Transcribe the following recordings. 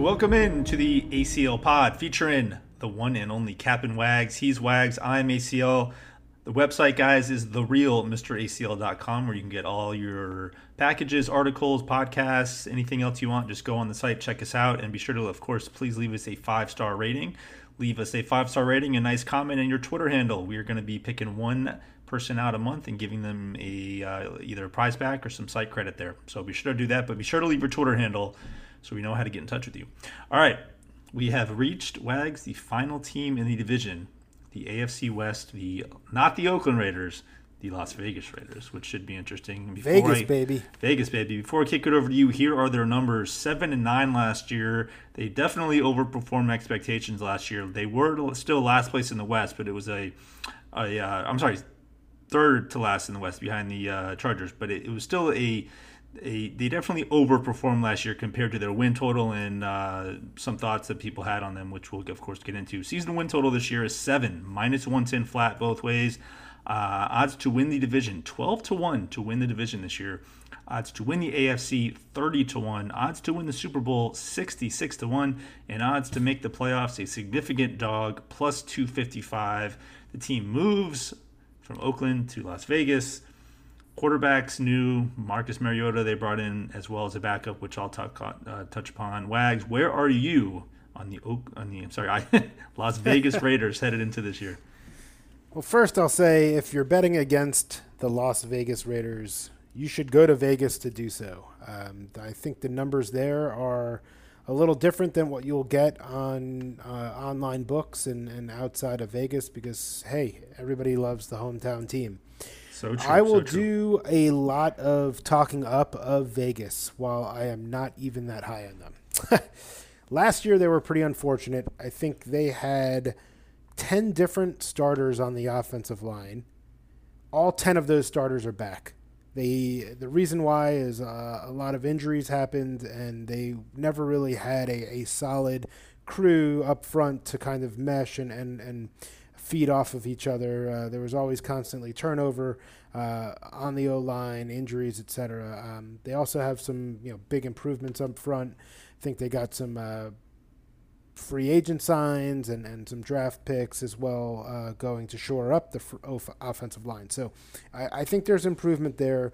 Welcome in to the ACL Pod featuring the one and only Captain Wags. He's Wags. I'm ACL. The website, guys, is therealmracl.com where you can get all your packages, articles, podcasts, anything else you want. Just go on the site, check us out, and be sure to, of course, please leave us a five star rating. Leave us a five star rating, a nice comment, and your Twitter handle. We are going to be picking one person out a month and giving them a uh, either a prize back or some site credit there. So be sure to do that, but be sure to leave your Twitter handle so we know how to get in touch with you. All right, we have reached Wags, the final team in the division, the AFC West, the not the Oakland Raiders, the Las Vegas Raiders, which should be interesting. Before Vegas, I, baby. Vegas, baby. Before I kick it over to you, here are their numbers: seven and nine last year. They definitely overperformed expectations last year. They were still last place in the West, but it was a, a uh, I'm sorry, third to last in the West behind the uh, Chargers, but it, it was still a a, they definitely overperformed last year compared to their win total and uh, some thoughts that people had on them, which we'll of course get into. Season win total this year is seven, minus one ten flat both ways. Uh, odds to win the division 12 to 1 to win the division this year. Odds to win the AFC 30 to 1. Odds to win the Super Bowl 66 to 1. And odds to make the playoffs a significant dog plus 255. The team moves from Oakland to Las Vegas. Quarterbacks new. Marcus Mariota they brought in as well as a backup, which I'll talk, uh, touch upon. Wags, where are you on the Oak on the I'm sorry, I, Las Vegas Raiders headed into this year? Well, first I'll say if you're betting against the Las Vegas Raiders, you should go to Vegas to do so. Um, I think the numbers there are a little different than what you'll get on uh, online books and, and outside of Vegas because hey, everybody loves the hometown team. So true. I will so do a lot of talking up of Vegas while I am not even that high on them. Last year they were pretty unfortunate. I think they had 10 different starters on the offensive line. All 10 of those starters are back. They the reason why is uh, a lot of injuries happened and they never really had a, a solid crew up front to kind of mesh and, and, and feed off of each other. Uh, there was always constantly turnover uh, on the O line, injuries, etc. Um, they also have some you know big improvements up front. I think they got some uh, free agent signs and, and some draft picks as well uh, going to shore up the f- offensive line. So I, I, think there's improvement there.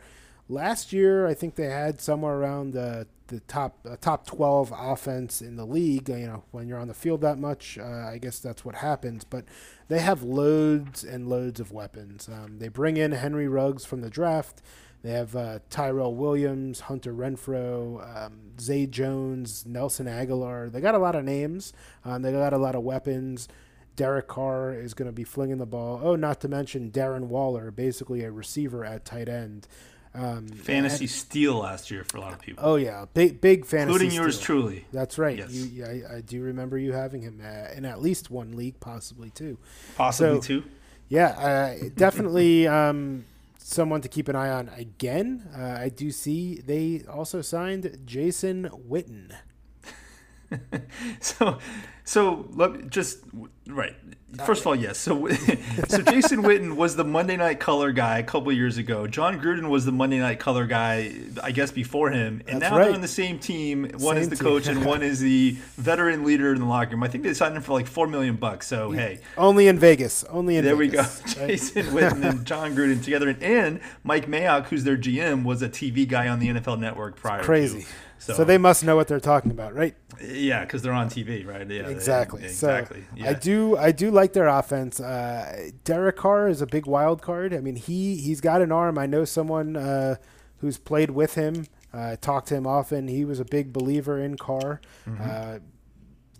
Last year, I think they had somewhere around the the top uh, top 12 offense in the league. You know, when you're on the field that much, uh, I guess that's what happens. But they have loads and loads of weapons. Um, they bring in Henry Ruggs from the draft. They have uh, Tyrell Williams, Hunter Renfrow um, Zay Jones, Nelson Agholor They got a lot of names. Um, they got a lot of weapons. Derek Carr is going to be flinging the ball. Oh, not to mention Darren Waller, basically a receiver at tight end. Um, fantasy and, steal last year for a lot of people. Oh yeah, big big fantasy, including yours steal. truly. That's right. Yes. You, I, I, do remember you having him in at least one league, possibly two. Possibly so, two. Yeah, uh, definitely um, someone to keep an eye on. Again, uh, I do see they also signed Jason Witten. so, so let just right. First of all, yes. So, so Jason Witten was the Monday Night Color guy a couple years ago. Jon Gruden was the Monday Night Color guy, I guess, before him. And That's now right. they're on the same team. One Same is the team. coach, and one is the veteran leader in the locker room. I think they signed him for like four million bucks. So hey, Only in Vegas. Only in there Vegas. we go. Jason Witten and Jon Gruden together, and, and Mike Mayock, who's their GM, was a TV guy on the NFL Network prior. Crazy. To. So, they must know what they're talking about, right? Yeah, because they're on TV, right? Yeah, they- Exactly. exactly. So yeah. I do I do like their offense. Uh, Derek Carr is a big wild card. I mean, he he's got an arm. I know someone uh, who's played with him. Uh, talked to him often. He was a big believer in Carr. Mm-hmm.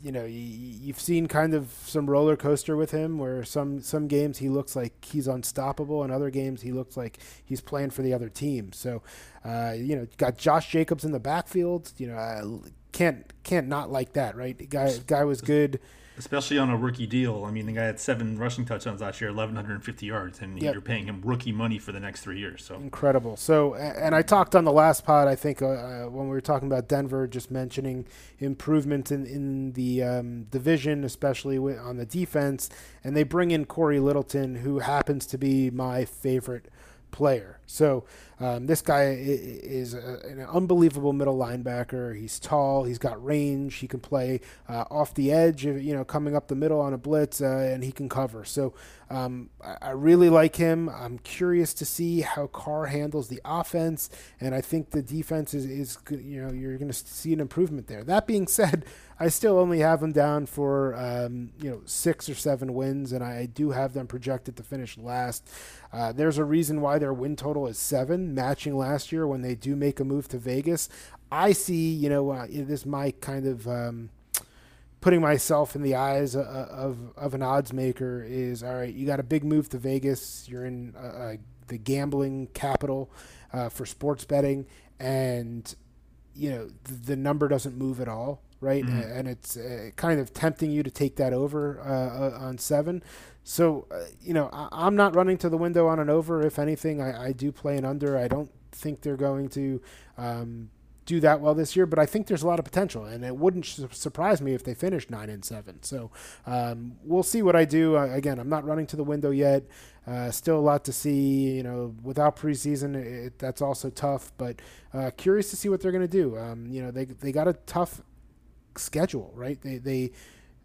You know, you've seen kind of some roller coaster with him, where some some games he looks like he's unstoppable, and other games he looks like he's playing for the other team. So, uh, you know, got Josh Jacobs in the backfield. You know, uh, can't can't not like that, right? Guy guy was good especially on a rookie deal. I mean, the guy had seven rushing touchdowns last year, 1,150 yards, and yep. you're paying him rookie money for the next three years. So incredible. So, and I talked on the last pod, I think, uh, uh, when we were talking about Denver, just mentioning improvement in in the um, division, especially on the defense, and they bring in Cory Littleton, who happens to be my favorite player. So um, this guy is a, an unbelievable middle linebacker. He's tall. He's got range. He can play uh, off the edge, you know, coming up the middle on a blitz, uh, and he can cover. So um, I, I, really like him. I'm curious to see how Carr handles the offense, and I think the defense is, is you know, you're going to see an improvement there. That being said, I still only have them down for um, you know six or seven wins, and I do have them projected to finish last. Uh, there's a reason why their win total is seven, matching last year when they do make a move to Vegas. I see, you know, uh, this my kind of um, putting myself in the eyes of, of, of, an odds maker is all right. You got a big move to Vegas. You're in uh, uh the gambling capital uh, for sports betting, and you know the, the number doesn't move at all right? Mm-hmm. And it's uh, kind of tempting you to take that over uh, uh on seven. So, uh, you know, I, am not running to the window on an over. If anything, I, I, do play an under. I don't think they're going to um, do that well this year, but I think there's a lot of potential, and it wouldn't su- surprise me if they finish nine and seven. So um, we'll see what I do. Uh, again, I'm not running to the window yet. Uh, still a lot to see. You know, without preseason, it, that's also tough. But uh, curious to see what they're going to do. Um, you know, they they got a tough schedule, right? They they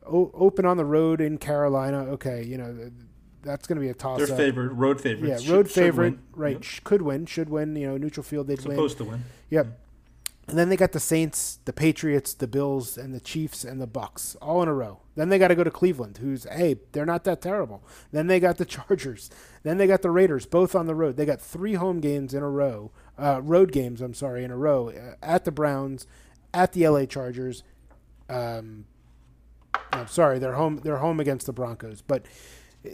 o- open on the road in Carolina. Okay, you know that's going to be a toss. Their favorite road favorite. Yeah, road should, favorite. Should right, yep. could win, should win. You know, neutral field they'd supposed win. to win. Yep. And then they got the Saints, the Patriots, the Bills, and the Chiefs and the Bucs all in a row. Then they got to go to Cleveland, who's hey, they're not that terrible. Then they got the Chargers. Then they got the Raiders, both on the road. They got three home games in a row, uh, road games. I'm sorry, in a row uh, at the Browns, at the LA Chargers, um, I'm sorry, they're home. They're home against the Broncos, but eh,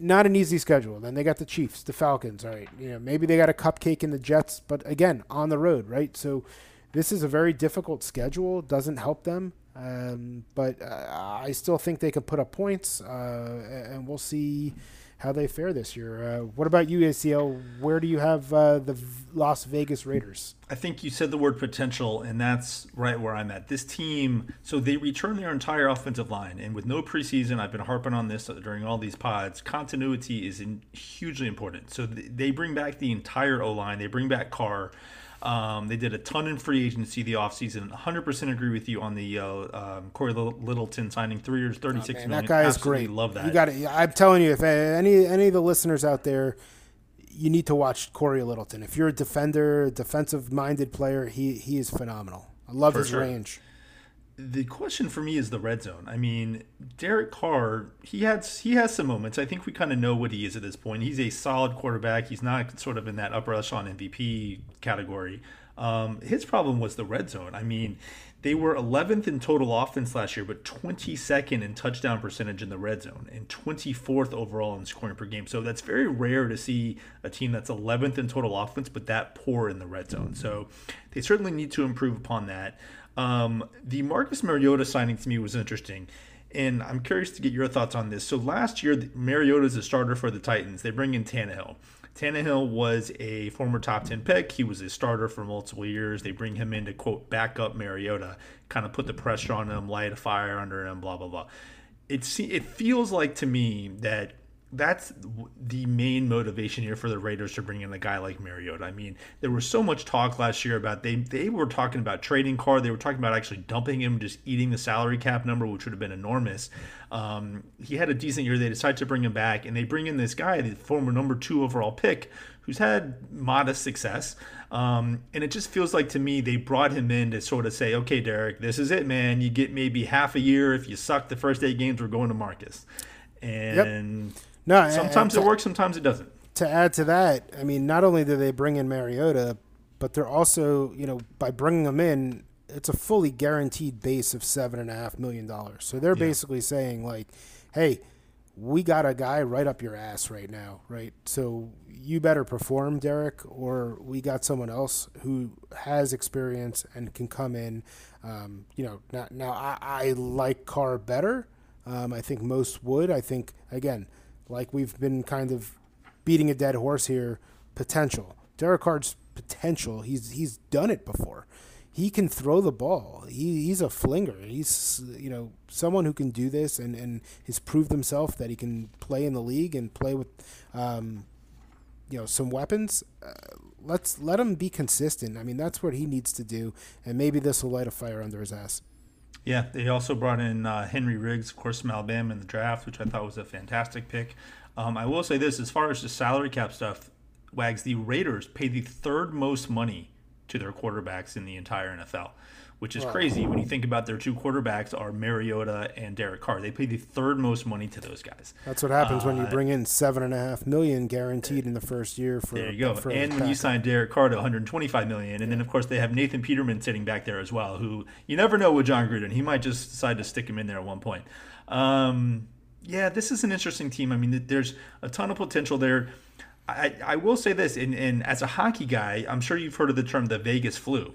not an easy schedule. Then they got the Chiefs, the Falcons. All right, you know maybe they got a cupcake in the Jets, but again on the road, right? So this is a very difficult schedule. Doesn't help them, um, but uh, I still think they can put up points, uh, and we'll see how they fare this year. Uh, what about you, ACL? Where do you have uh, the Las Vegas Raiders? I think you said the word potential, and that's right where I'm at. This team, so they return their entire offensive line, and with no preseason, I've been harping on this during all these pods. Continuity is in, hugely important. So they bring back the entire O line. They bring back Carr. Um, they did a ton in free agency the offseason. 100% agree with you on the uh, um, Cory Littleton signing three years, thirty-six oh, million. That guy Absolutely is great. Love that. You got it. I'm telling you, if any any of the listeners out there, you need to watch Cory Littleton. If you're a defender, defensive-minded player, he he is phenomenal. I love For his sure. range the question for me is the red zone. I mean, Derek Carr, he had he has some moments. I think we kind of know what he is at this point. He's a solid quarterback. He's not sort of in that upper echelon MVP category. Um, his problem was the red zone. I mean, they were 11th in total offense last year, but 22nd in touchdown percentage in the red zone and 24th overall in scoring per game. So that's very rare to see a team that's 11th in total offense, but that poor in the red zone. So they certainly need to improve upon that. Um, the Marcus Mariota signing to me was interesting, and I'm curious to get your thoughts on this. So last year, Mariota is a starter for the Titans. They bring in Tannehill. Tannehill was a former top 10 pick. He was a starter for multiple years. They bring him in to, quote, back up Mariota, kind of put the pressure on him, light a fire under him, blah, blah, blah. It, it feels like to me that that's the main motivation here for the Raiders to bring in a guy like Mariota. I mean, there was so much talk last year about they they were talking about trading Carr. They were talking about actually dumping him, just eating the salary cap number, which would have been enormous. Um, he had a decent year. They decided to bring him back, and they bring in this guy, the former number two overall pick, who's had modest success. Um, and it just feels like to me they brought him in to sort of say, okay, Derek, this is it, man. You get maybe half a year. If you suck the first eight games, we're going to Marcus. And yep no, sometimes it works, sometimes it doesn't. To add to that, I mean, not only do they bring in Mariota, but they're also, you know, by bringing him in, it's a fully guaranteed base of seven and a half million dollars. So they're Yeah. basically saying like, hey, we got a guy right up your ass right now, right? So you better perform, Derek, or we got someone else who has experience and can come in. Um, you know, now, now I, I like Carr better. Um, I think most would. I think again, like we've been kind of beating a dead horse here. Potential, Derek Carr's potential. He's he's done it before. He can throw the ball. He, he's a flinger. He's you know someone who can do this and and has proved himself that he can play in the league and play with, um, you know, some weapons. Uh, let's let him be consistent. I mean, that's what he needs to do, and maybe this will light a fire under his ass. Yeah, they also brought in uh, Henry Ruggs, of course, from Alabama in the draft, which I thought was a fantastic pick. Um, I will say this as far as the salary cap stuff, Wags, the Raiders pay the third most money to their quarterbacks in the entire NFL, which is crazy when you think about their two quarterbacks are Mariota and Derek Carr. They pay the third most money to those guys. That's what happens when you bring in seven and a half million guaranteed in the first year for. There you go. And when you sign Derek Carr to 125 million, and then of course they have Nathan Peterman sitting back there as well, who you never know with Jon Gruden. He might just decide to stick him in there at one point. Um, yeah, this is an interesting team. I mean, there's a ton of potential there. I, I will say this, and, and as a hockey guy, I'm sure you've heard of the term the Vegas flu,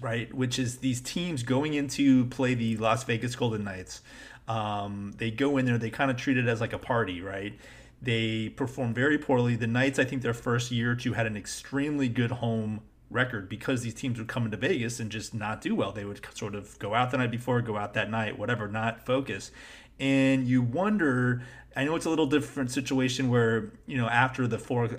right? Which is these teams going into play the Las Vegas Golden Knights. Um, they go in there, they kind of treat it as like a party, right? They perform very poorly. The Knights, I think their first year or two had an extremely good home record because these teams would come into Vegas and just not do well. They would sort of go out the night before, go out that night, whatever, not focus. And you wonder, I know it's a little different situation where, you know, after the four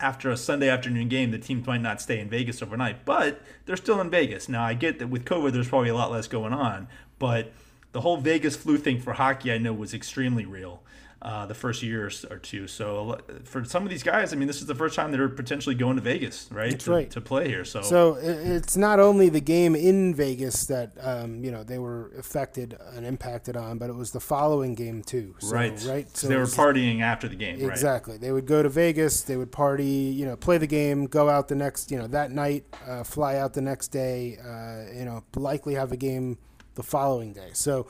after a Sunday afternoon game, the teams might not stay in Vegas overnight, but they're still in Vegas. Now, I get that with COVID, there's probably a lot less going on, but the whole Vegas flu thing for hockey, I know, was extremely real uh, the first year or two. So for some of these guys, I mean, this is the first time they're potentially going to Vegas, right? To, right. to play here. So, So it's not only the game in Vegas that um, you know they were affected and impacted on, but it was the following game too. So, right, right. So they were partying after the game, right? Exactly. They would go to Vegas. They would party. You know, play the game, go out the next. You know, that night, uh, fly out the next day. Uh, you know, likely have a game the following day. So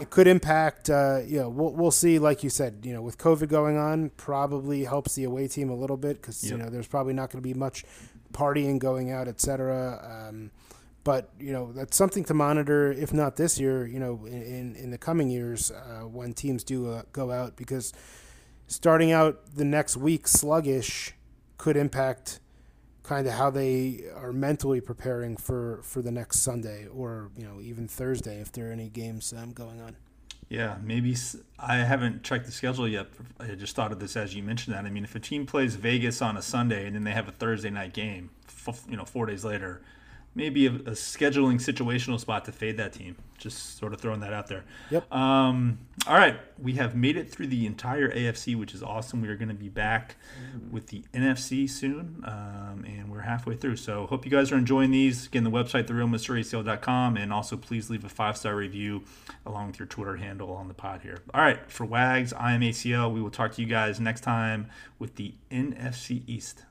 it could impact. Uh, you know, we'll we'll see. Like you said, you know, with COVID going on, probably helps the away team a little bit because you know there's probably not going to be much partying going out, etc. Um, but you know that's something to monitor. If not this year, you know, in in, in the coming years uh, when teams do uh, go out because starting out the next week sluggish could impact kind of how they are mentally preparing for for the next Sunday or you know even Thursday if there are any games um, going on. Yeah, maybe I haven't checked the schedule yet. I just thought of this as you mentioned that. I mean, if a team plays Vegas on a Sunday and then they have a Thursday night game, you know, four days later, maybe a, a scheduling situational spot to fade that team. Just sort of throwing that out there. Yep. Um, all right, we have made it through the entire AFC, which is awesome. We are going to be back with the NFC soon, um, and we're halfway through. So hope you guys are enjoying these. Again, the website, therealmracl.com, and also please leave a five star review along with your Twitter handle on the pod here. All right, for Wags, I am ACL. We will talk to you guys next time with the NFC East.